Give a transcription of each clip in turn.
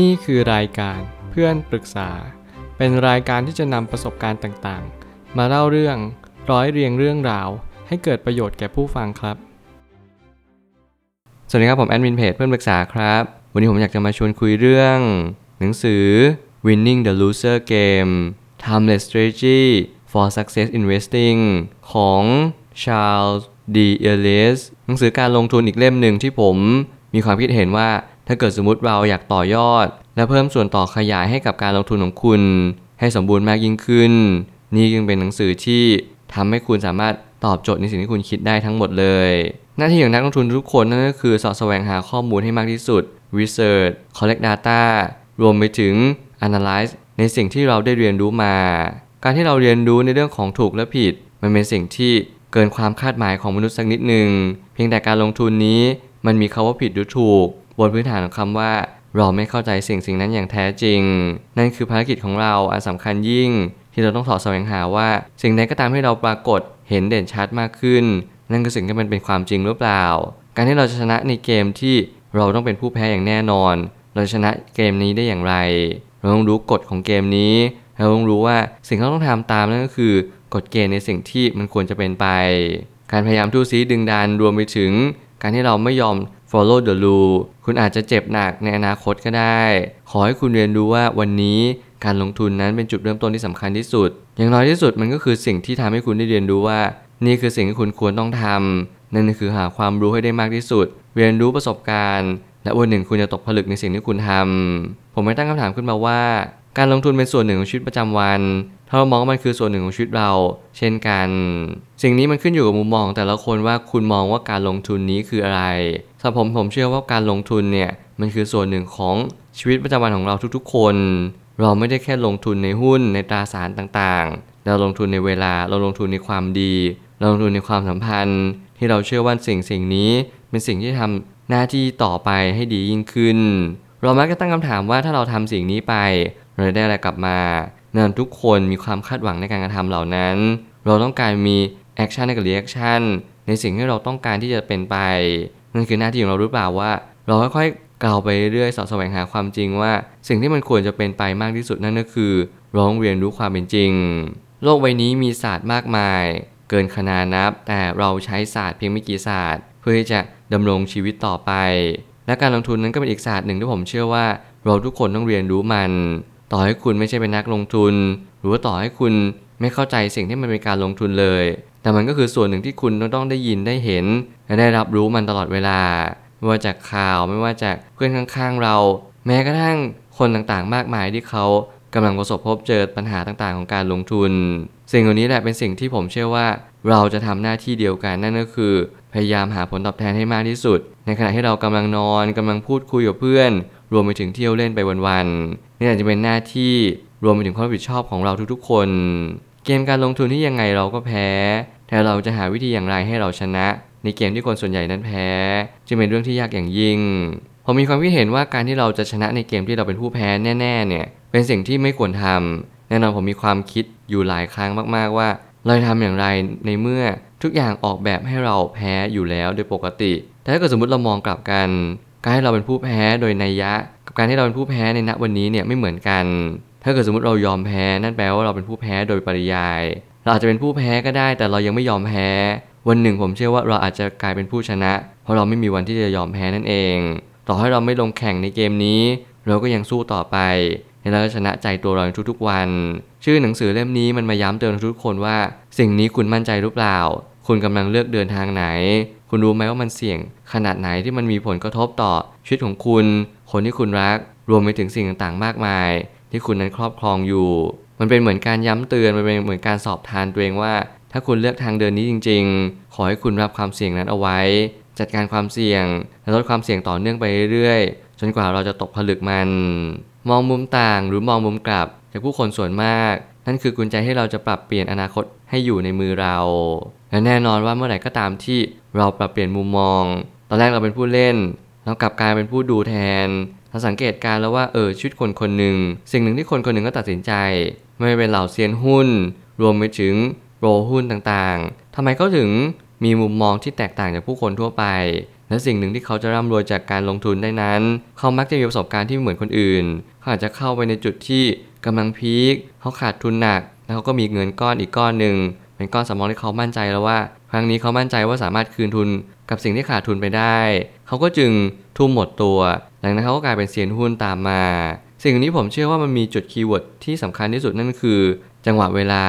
นี่คือรายการเพื่อนปรึกษา เป็นรายการที่จะนำประสบการณ์ต่างๆ มาเล่าเรื่องร้อยเรียงเรื่องราว ให้เกิดประโยชน์แก่ผู้ฟังครับ สวัสดีครับผมแอดมินเพจเพื่อนปรึกษาครับ วันนี้ผมอยากจะมาชวนคุยเรื่อง หนังสือ Winning the Loser Game Timeless Strategy for Success Investing ของ Charles D. Ellis หนังสือการลงทุนอีกเล่มหนึ่งที่ผมมีความคิดเห็นว่า ถ้าเกิดสมมติเราอยากต่อยอด และเพิ่มส่วนต่อขยายให้กับการลงทุนของคุณ ให้สมบูรณ์มากยิ่งขึ้น นี่จึงเป็นหนังสือที่ทำให้คุณสามารถตอบโจทย์ในสิ่งที่คุณคิดได้ทั้งหมดเลย หน้าที่ของนักลงทุนทุกคนนั่นก็คือสาะแสวงหาข้อมูลให้มากที่สุด research collect data รวมไปถึง analyze ในสิ่งที่เราได้เรียนรู้มา การที่เราเรียนรู้ในเรื่องของถูกและผิด มันเป็นสิ่งที่เกินความคาดหมายของมนุษย์สักนิดหนึ่ง เพียงแต่การลงทุนนี้มันมีคาว่าผิดหรือถูก บนพื้นฐานของคำว่า เราไม่เข้าใจสิ่งสิ่งนั้นอย่างแท้จริง นั่นคือภารกิจของเราอันสำคัญยิ่ง ที่เราต้องสอดแสวงหาว่า สิ่งใดก็ตามให้เราปรากฏเห็นเด่นชัดมากขึ้น นั่นคือสิ่งที่มันเป็นความจริงหรือเปล่า การที่เราจะชนะในเกมที่เราต้องเป็นผู้แพ้อย่างแน่นอน เราจะชนะเกมนี้ได้อย่างไร เราต้องรู้กฎของเกมนี้เราต้องรู้ว่าสิ่งที่เราต้องทำตามนั่นก็คือกฎเกณฑ์ในสิ่งที่มันควรจะเป็นไป การพยายามทู่ซีดึงดันรวมไปถึง การที่เราไม่ยอม follow the rule คุณอาจจะเจ็บหนักในอนาคตก็ได้ ขอให้คุณเรียนรู้ว่าวันนี้การลงทุนนั้นเป็นจุดเริ่มต้นที่สำคัญที่สุด อย่างน้อยที่สุดมันก็คือสิ่งที่ทำให้คุณได้เรียนรู้ว่า นี่คือสิ่งที่คุณควรต้องทำนั่นคือหาความรู้ให้ได้มากที่สุด เรียนรู้ประสบการณ์ และวันหนึ่งคุณจะตกผลึกในสิ่งที่คุณทำผมไม่ตั้งคำถามขึ้นมาว่า การลงทุนเป็นส่วนหนึ่งของชีวิตประจำวัน ถ้าเรามองว่ามันคือส่วนหนึ่งของชีวิตเรา เช่นกัน สิ่งนี้มันขึ้นอยู่กับมุมมอง แต่ละคนว่าคุณมองว่าการลงทุนนี้คืออะไรสำหรับผมผมเชื่อว่าการลงทุนเนี่ยมันคือส่วนหนึ่งของชีวิตประจำวันของเราทุกๆ คน เราไม่ได้แค่ลงทุนในหุ้นในตราสารต่างๆ เราลงทุนในเวลาเราลงทุนในความดี เราลงทุนในความสัมพันธ์ ที่เราเชื่อว่าสิ่งสิ่งนี้ เป็นสิ่งที่ทำหน้าที่ต่อไปให้ดียิ่งขึ้น เรามักจะตั้งคำถามว่าถ้าเราทำสิ่งนี้ไปเราจะได้อะไรกลับมา นั่นทุกคนมีความคาดหวังในการกระทำเหล่านั้น เราต้องการมี action ในกับ reaction ในสิ่งที่เราต้องการที่จะเป็นไป นั่นคือหน้าที่ของเราหรือเปล่าว่า เราค่อยๆกล่าวไปเรื่อยๆสอดแสวงหาความจริงว่า สิ่งที่มันควรจะเป็นไปมากที่สุดนั่นก็คือเราต้องเรียนรู้ความเป็นจริง โลกใบนี้มีศาสตร์มากมาย เกินขนานับ แต่เราใช้ศาสตร์เพียงไม่กี่ศาสตร์ เพื่อที่จะดำรงชีวิตต่อไป และการลงทุนนั้นก็เป็นอีกศาสตร์หนึ่งที่ผมเชื่อว่า เราทุกคนต้องเรียนรู้มัน ต่อให้คุณไม่ใช่เป็นนักลงทุน หรือว่าต่อให้คุณไม่เข้าใจสิ่งที่มันเป็นการลงทุนเลย แต่มันก็คือส่วนหนึ่งที่คุณต้องได้ยินได้เห็น และได้รับรู้มันตลอดเวลา ไม่ว่าจากข่าวไม่ว่าจากเพื่อนข้างๆเรา แม้กระทั่งคนต่างๆมากมายที่เขากำลังประสบพบเจอปัญหาต่างๆของการลงทุน สิ่งเหล่านี้แหละเป็นสิ่งที่ผมเชื่อว่า เราจะทำหน้าที่เดียวกันนั่นก็คือ พยายามหาผลตอบแทนให้มากที่สุด ในขณะที่เรากำลังนอนกำลังพูดคุยกับเพื่อน รวมไปถึงเที่ยวเล่นไปวันๆ นี่อาจจะเป็นหน้าที่รวมไปถึงความรับผิดชอบของเราทุกๆ คน เกมการลงทุนที่ยังไงเราก็แพ้ แต่เราจะหาวิธีอย่างไรให้เราชนะ ในเกมที่คนส่วนใหญ่นั้นแพ้จึงเป็นเรื่องที่ยากอย่างยิ่งผมมีความคิดเห็นว่าการที่เราจะชนะในเกมที่เราเป็นผู้แพ้แน่ๆเนี่ยเป็นสิ่งที่ไม่ควรทำแน่นอนผมมีความคิดอยู่หลายครั้งมากๆว่า เราจะทำอย่างไรในเมื่อทุกอย่างออกแบบให้เราแพ้อยู่แล้วโดยปกติ แต่ถ้าเกิดสมมติเรามองกลับกัน การให้เราเป็นผู้แพ้โดยนัยยะ กับการที่เราเป็นผู้แพ้ในณวันนี้เนี่ยไม่เหมือนกัน ถ้าเกิดสมมติเรายอมแพ้นั่นแปลว่าเราเป็นผู้แพ้โดยปริยาย เราอาจจะเป็นผู้แพ้ก็ได้ แต่เรายังไม่ยอมแพ้ วันหนึ่งผมเชื่อว่าเราอาจจะกลายเป็นผู้ชนะ เพราะเราไม่มีวันที่จะยอมแพ้นั่นเอง ต่อให้เราไม่ลงแข่งในเกมนี้ เราก็ยังสู้ต่อไปและเราจะชนะใจตัวเราทุกๆวัน ชื่อหนังสือเล่มนี้มันมาย้ำเตือนทุกคนว่า สิ่งนี้คุณมั่นใจหรือเปล่า คุณกำลังเลือกเดินทางไหน คุณรู้ไหมว่ามันเสี่ยงขนาดไหนที่มันมีผลกระทบต่อชีวิตของคุณ คนที่คุณรัก รวมไปถึงสิ่งต่างๆ มากมาย ที่คุณนั้นครอบครองอยู่ มันเป็นเหมือนการย้ำเตือน มันเป็นเหมือนการสอบทานตัวเองว่า ถ้าคุณเลือกทางเดินนี้จริง ๆ ขอให้คุณรับความเสี่ยงนั้นเอาไว้ จัดการความเสี่ยงและลดความเสี่ยงต่อเนื่องไปเรื่อยๆ จนกว่าเราจะตกผลึกมัน มองมุมต่างหรือมองมุมกลับจากผู้คนส่วนมาก นั่นคือกุญแจให้เราจะปรับเปลี่ยนอนาคตให้อยู่ในมือเรา และแน่นอนว่าเมื่อไหร่ก็ตามที่เราปรับเปลี่ยนมุมมอง ตอนแรกเราเป็นผู้เล่นเรากลับกลายเป็นผู้ดูแทนเราสังเกตการแล้วว่าเออชีวิตคนคนหนึ่งสิ่งหนึ่งที่คนคนหนึ่งก็ตัดสินใจ ไม่เป็นเหล่าเซียนหุ้น รวมไปถึงโปรหุ้นต่างๆทำไมเขาถึงมีมุมมองที่แตกต่างจากผู้คนทั่วไป และสิ่งหนึ่งที่เขาจะร่ำรวยจากการลงทุนได้นั้น เขามักจะมีประสบการณ์ที่ไม่เหมือนคนอื่น เขาอาจจะเข้าไปในจุดที่กำลังพีคเขาขาดทุนหนัก แล้วเขาก็มีเงินก้อนอีกก้อนหนึ่ง เป็นก้อนสำรองที่เขามั่นใจแล้วว่า ครั้งนี้เขามั่นใจว่าสามารถคืนทุนกับสิ่งที่ขาดทุนไปได้ เขาก็จึงทุ่มหมดตัวหลังนั้นเขาก็กลายเป็นเซียนหุ้นตามมา สิ่งนี้ผมเชื่อว่ามันมีจุด keyword ที่สำคัญที่สุดนั่นคือ จังหวะเวลา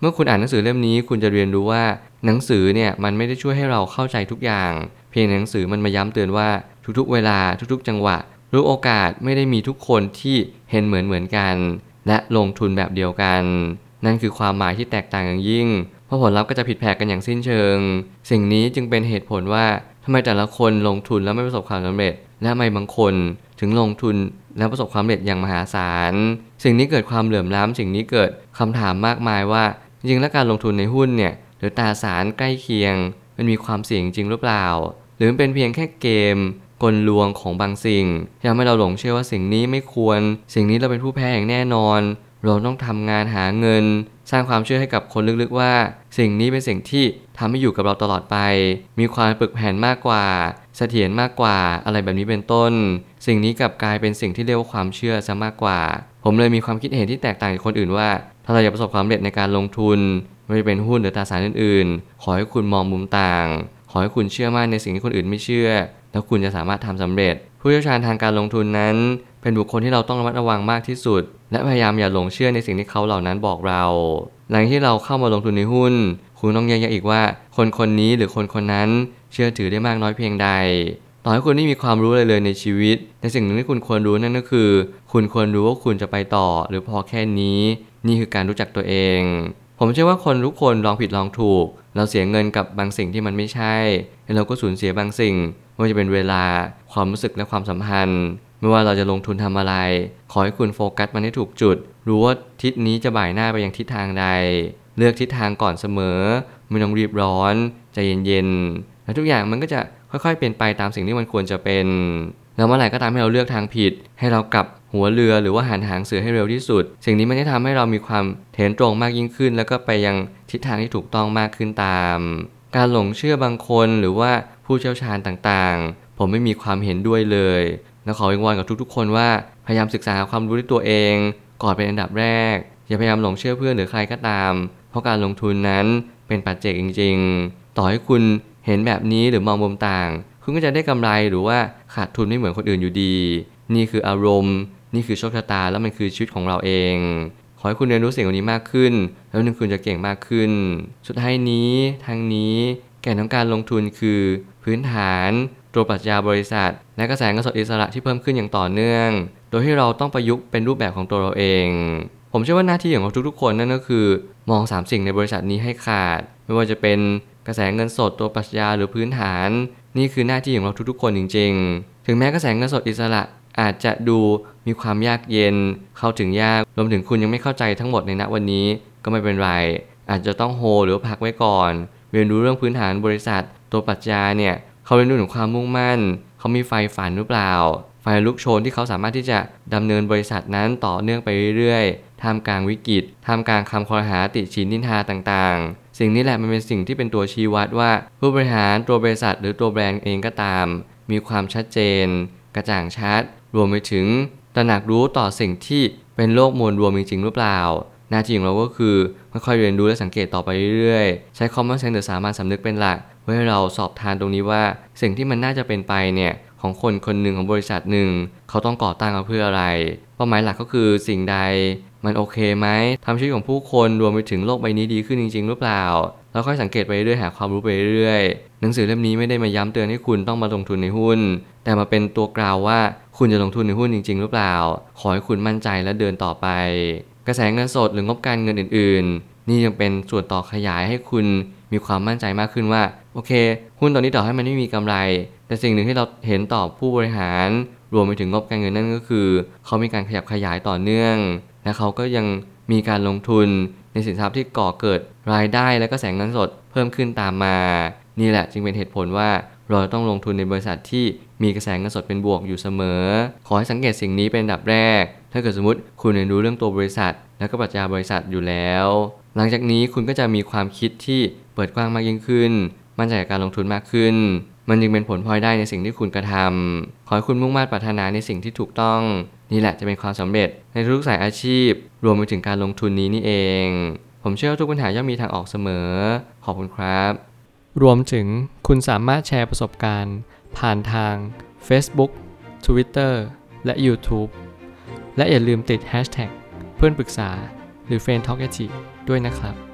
เมื่อคุณอ่านหนังสือเล่มนี้ คุณจะเรียนรู้ว่าหนังสือเนี่ยมันไม่ได้ช่วยให้เราเข้าใจทุกอย่าง เพียงหนังสือมันมาย้ำเตือนว่าทุกๆ เวลาทุกๆ จังหวะรู้โอกาสไม่ได้มีทุกคนที่เห็นเหมือนเหมือนกัน และลงทุนแบบเดียวกัน นั่นคือความหมายที่แตกต่างอย่างยิ่ง เพราะผลลัพธ์ก็จะผิดแผกกันอย่างสิ้นเชิง สิ่งนี้จึงเป็นเหตุผลว่าทำไมแต่ละคนลงทุนแล้วไม่ประสบความสำเร็จ และทำไมบางคนถึงลงทุนแล้วประสบความสำเร็จอย่างมหาศาล สิ่งนี้เกิดความเหลื่อมล้ำสิ่งนี้เกิดคำถามมากมายว่า จริงแล้วการลงทุนในหุ้นเนี่ยหรือตราสารใกล้เคียง มันมีความเสี่ยงจริงหรือเปล่า หรือมันเป็นเพียงแค่เกมกลลวงของบางสิ่งที่ทำให้เราหลงเชื่อว่าสิ่งนี้ไม่ควร สิ่งนี้เราเป็นผู้แพ้อย่างแน่นอน เราต้องทำงานหาเงิน สร้างความเชื่อให้กับคนลึกๆว่า สิ่งนี้เป็นสิ่งที่ทำให้อยู่กับเราตลอดไป มีความปึกแผ่นมากกว่า เสถียรมากกว่าอะไรแบบนี้เป็นต้น สิ่งนี้กลับกลายเป็นสิ่งที่เรียกว่าความเชื่อซะมากกว่า ผมเลยมีความคิดเห็นที่แตกต่างจากคนอื่นว่า ถ้าเราอยากประสบความสำเร็จในการลงทุน ไม่ว่าจะเป็นหุ้นหรือตราสารอื่นๆ ขอให้คุณมองมุมต่าง ขอให้คุณเชื่อมั่นในสิ่งที่คนอื่นไม่เชื่อ แล้วคุณจะสามารถทำสำเร็จ ผู้เชี่ยวชาญทางการลงทุนนั้น เป็นบุคคลที่เราต้องระมัดระวังมากที่สุด และพยายามอย่าหลงเชื่อในสิ่งที่เขาเหล่านั้นบอกเรา หลังที่เราเข้ามาลงทุนในหุ้น คุณต้องแยกแยะอีกว่า คนคนนี้หรือคนคนนั้นเชื่อถือได้มากน้อยเพียงใด ต่อให้คุณไม่มีความรู้อะไรเลยในชีวิตแต่สิ่งหนึ่งที่คุณควรรู้นั่นก็คือ คุณควรรู้ว่าคุณจะไปต่อ หรือพอแค่นี้ นี่คือการรู้จักตัวเอง ผมเชื่อว่าคนทุกคนลองผิดลองถูก เราเสียเงินกับบางสิ่งที่มันไม่ใช่แล้วเราก็สูญเสียบางสิ่ง ไม่ว่าจะเป็นเวลาความรู้สึกและความสัมพันธ์ ไม่ว่าเราจะลงทุนทำอะไร ขอให้คุณโฟกัสมันให้ถูกจุด รู้ว่าทิศนี้จะบ่ายหน้าไปยังทิศทางใด เลือกทิศทางก่อนเสมอ ไม่ต้องรีบร้อนใจเย็นๆและทุกอย่างมันก็จะค่อยๆเป็นไปตามสิ่งที่มันควรจะเป็นแล้วเมื่อไหร่ก็ตามให้เราเลือกทางผิด ให้เรากลับหัวเรือหรือว่าหันหางเสือให้เร็วที่สุด สิ่งนี้มันจะทำให้เรามีความเถนตรงมากยิ่งขึ้น แล้วก็ไปยังทิศทางที่ถูกต้องมากขึ้นตาม การหลงเชื่อบางคนหรือว่า ผู้เชี่ยวชาญต่างๆ ผมไม่มีความเห็นด้วยเลยและขอวิงวอนกับทุกๆ คนว่าพยายามศึกษาความรู้ด้วยตัวเอง ก่อนเป็นอันดับแรก อย่าพยายามหลงเชื่อเพื่อนหรือใครก็ตาม เพราะการลงทุนนั้นเป็นปัจเจกจริง ๆ ต่อให้คุณเห็นแบบนี้หรือมองมุมต่าง คุณก็จะได้กำไรหรือว่าขาดทุนไม่เหมือนคนอื่นอยู่ดี นี่คืออารมณ์ นี่คือโชคชะตาแล้วมันคือชีวิตของเราเอง ขอให้คุณเรียนรู้สิ่งเหล่านี้มากขึ้น แล้วนึงคุณจะเก่งมากขึ้น สุดท้ายนี้ทางนี้แก่นของการลงทุนคือ พื้นฐานตัวปรัชญาบริษัท และกระแสเงินสดอิสระที่เพิ่มขึ้นอย่างต่อเนื่อง โดยที่เราต้องประยุกต์เป็นรูปแบบของตัวเราเอง ผมเชื่อว่าหน้าที่ของเราทุกๆคนนั่นก็คือ มอง 3 สิ่งในบริษัทนี้ให้ขาด ไม่ว่าจะเป็นกระแสเงินสดตัวปรัชญาหรือพื้นฐาน นี่คือหน้าที่ของเราทุกๆ คนจริง ๆ ถึงแม้กระแสเงินสดอิสระอาจจะดูมีความยากเย็น เข้าถึงยาก รวมถึงคุณยังไม่เข้าใจทั้งหมดในณวันนี้ก็ไม่เป็นไร อาจจะต้องโฮหรือพักไว้ก่อน เรียนรู้เรื่องพื้นฐานบริษัท ตัวปรัชญาเนี่ยเขาเรียนรู้ถึงความมุ่งมั่น เขามีไฟฝันหรือเปล่า ไฟลุกโชนที่เขาสามารถที่จะดำเนินบริษัทนั้นต่อเนื่องไปเรื่อยๆท่ามกลางวิกฤตท่ามกลางคำคอรหาติชินนินทาต่างๆ สิ่งนี้แหละมันเป็นสิ่งที่เป็นตัวชี้วัดว่าผู้บริหารตัวบริษัทหรือตัวแบรนด์เองก็ตาม มีความชัดเจน กระจ่างชัด รวมไปถึงตระหนักรู้ต่อสิ่งที่เป็นโลกมวลรวมจริงๆหรือเปล่า หน้าที่ของเราก็คือค่อยๆเรียนรู้และสังเกตต่อไปเรื่อยๆ ใช้ common sense หรือสามัญสำนึกเป็นหลักเพื่อให้เราสอบทานตรงนี้ว่า สิ่งที่มันน่าจะเป็นไปเนี่ยของคนคนหนึ่งของบริษัทหนึ่ง เขาต้องก่อตั้งมาเพื่ออะไร เป้าหมายหลักก็คือสิ่งใดมันโอเคไหมทำชีวิตของผู้คนรวมไปถึงโลกใบนี้ดีขึ้นจริง ๆ หรือเปล่า แล้วค่อยสังเกตไปเรื่อยหาความรู้ไปเรื่อยหนังสือเล่มนี้ไม่ได้มาย้ำเตือนให้คุณต้องมาลงทุนในหุ้น แต่มาเป็นตัวกล่าวว่าคุณจะลงทุนในหุ้นจริง ๆ หรือเปล่า ขอให้คุณมั่นใจและเดินต่อไป กระแสเงินสดหรืองบการเงินอื่น ๆ นี่ยังเป็นส่วนต่อขยายให้คุณมีความมั่นใจมากขึ้นว่า โอเค หุ้นตอนนี้ต่อให้มันไม่มีกำไร แต่สิ่งหนึ่งที่เราเห็นต่อผู้บริหาร รวมไปถึงงบการเงินนั่นก็คือ เขามีการขยับขยายต่อเนื่อง และเขาก็ยังมีการลงทุนในสินทรัพย์ที่ก่อเกิดรายได้และก็แสงเงินสดเพิ่มขึ้นตามมา นี่แหละจึงเป็นเหตุผลว่า เราต้องลงทุนในบริษัทที่มีกระแสเงินสดเป็นบวกอยู่เสมอ ขอให้สังเกตสิ่งนี้เป็นอันดับแรก ถ้าเกิดสมมติคุณเรียนรู้เรื่องตัวบริษัท แล้วก็ปรัชญาบริษัทอยู่แล้ว หลังจากนี้คุณก็จะมีความคิดที่เปิดกว้างมากยิ่งขึ้น มั่นใจกับการลงทุนมากขึ้น มันจึงเป็นผลพลอยได้ในสิ่งที่คุณกระทำขอให้คุณมุ่งมั่นปรารถนาในสิ่งที่ถูกต้อง นี่แหละจะเป็นความสำเร็จในทุกสายอาชีพ รวมไปถึงการลงทุนนี้นี่เอง ผมเชื่อว่าทุกปัญหาย่อมมีทางออกเสมอ ขอบคุณครับ รวมถึงคุณสามารถแชร์ประสบการณ์ ผ่านทาง Facebook Twitter และ YouTube และอย่าลืมติด Hashtag เพื่อนปรึกษาหรือ f r ร e n d t a l k ด้วยนะครับ